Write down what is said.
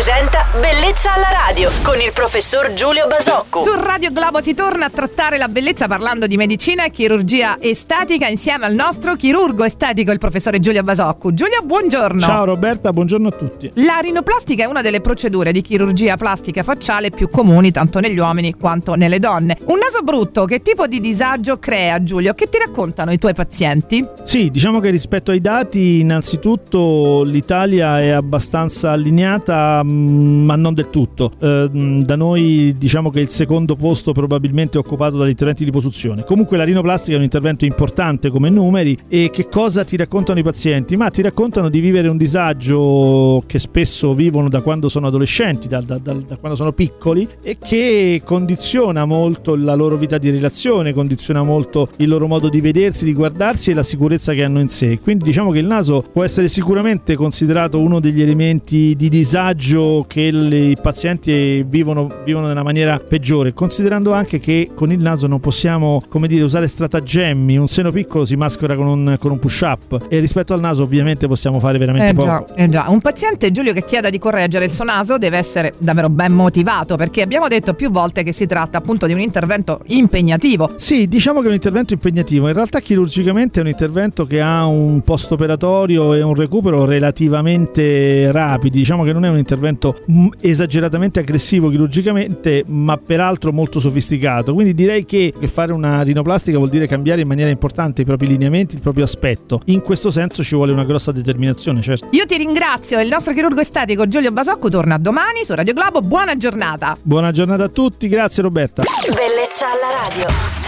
presenta Bellezza alla radio con il professor Giulio Basocco. Su Radio Globo si torna a trattare la bellezza parlando di medicina e chirurgia estetica insieme al nostro chirurgo estetico, il professore Giulio Basocco. Giulio, buongiorno. Ciao Roberta, buongiorno a tutti. La rinoplastica è una delle procedure di chirurgia plastica facciale più comuni tanto negli uomini quanto nelle donne. Un naso brutto, che tipo di disagio crea, Giulio? Che ti raccontano i tuoi pazienti? Sì, diciamo che rispetto ai dati, innanzitutto l'Italia è abbastanza allineata, ma non del tutto. Eh, da noi diciamo che il secondo posto probabilmente è occupato dagli interventi di liposuzione. Comunque la rinoplastica è un intervento importante come numeri e che cosa ti raccontano i pazienti? Ma ti raccontano di vivere un disagio che spesso vivono da quando sono adolescenti, da, da, da, da quando sono piccoli e che condiziona molto la loro vita di relazione, condiziona molto il loro modo di vedersi, di guardarsi e la sicurezza che hanno in sé. Quindi diciamo che il naso può essere sicuramente considerato uno degli elementi di disagio che i pazienti vivono, vivono nella maniera peggiore, considerando anche che con il naso non possiamo, come dire, usare stratagemmi, un seno piccolo si maschera con un, con un push up e rispetto al naso ovviamente possiamo fare veramente Eh poco. già, eh già. Un paziente, Giulio, che chieda di correggere il suo naso deve essere davvero ben motivato perché abbiamo detto più volte che si tratta appunto di un intervento impegnativo. Sì, diciamo che è un intervento impegnativo. In realtà chirurgicamente è un intervento che ha un post operatorio e un recupero relativamente rapidi. Diciamo che non è un intervento mm, esageratamente aggressivo chirurgicamente, ma peraltro molto sofisticato. Quindi direi che, che fare una rinoplastica vuol dire cambiare in maniera importante i propri lineamenti, il proprio aspetto. In questo senso ci vuole una grossa determinazione, certo. Io ti ringrazio, il nostro chirurgo estetico Giulio Basocco torna domani su Radio Globo. Buona giornata. Buona giornata a tutti, grazie Roberta. Bellezza alla radio.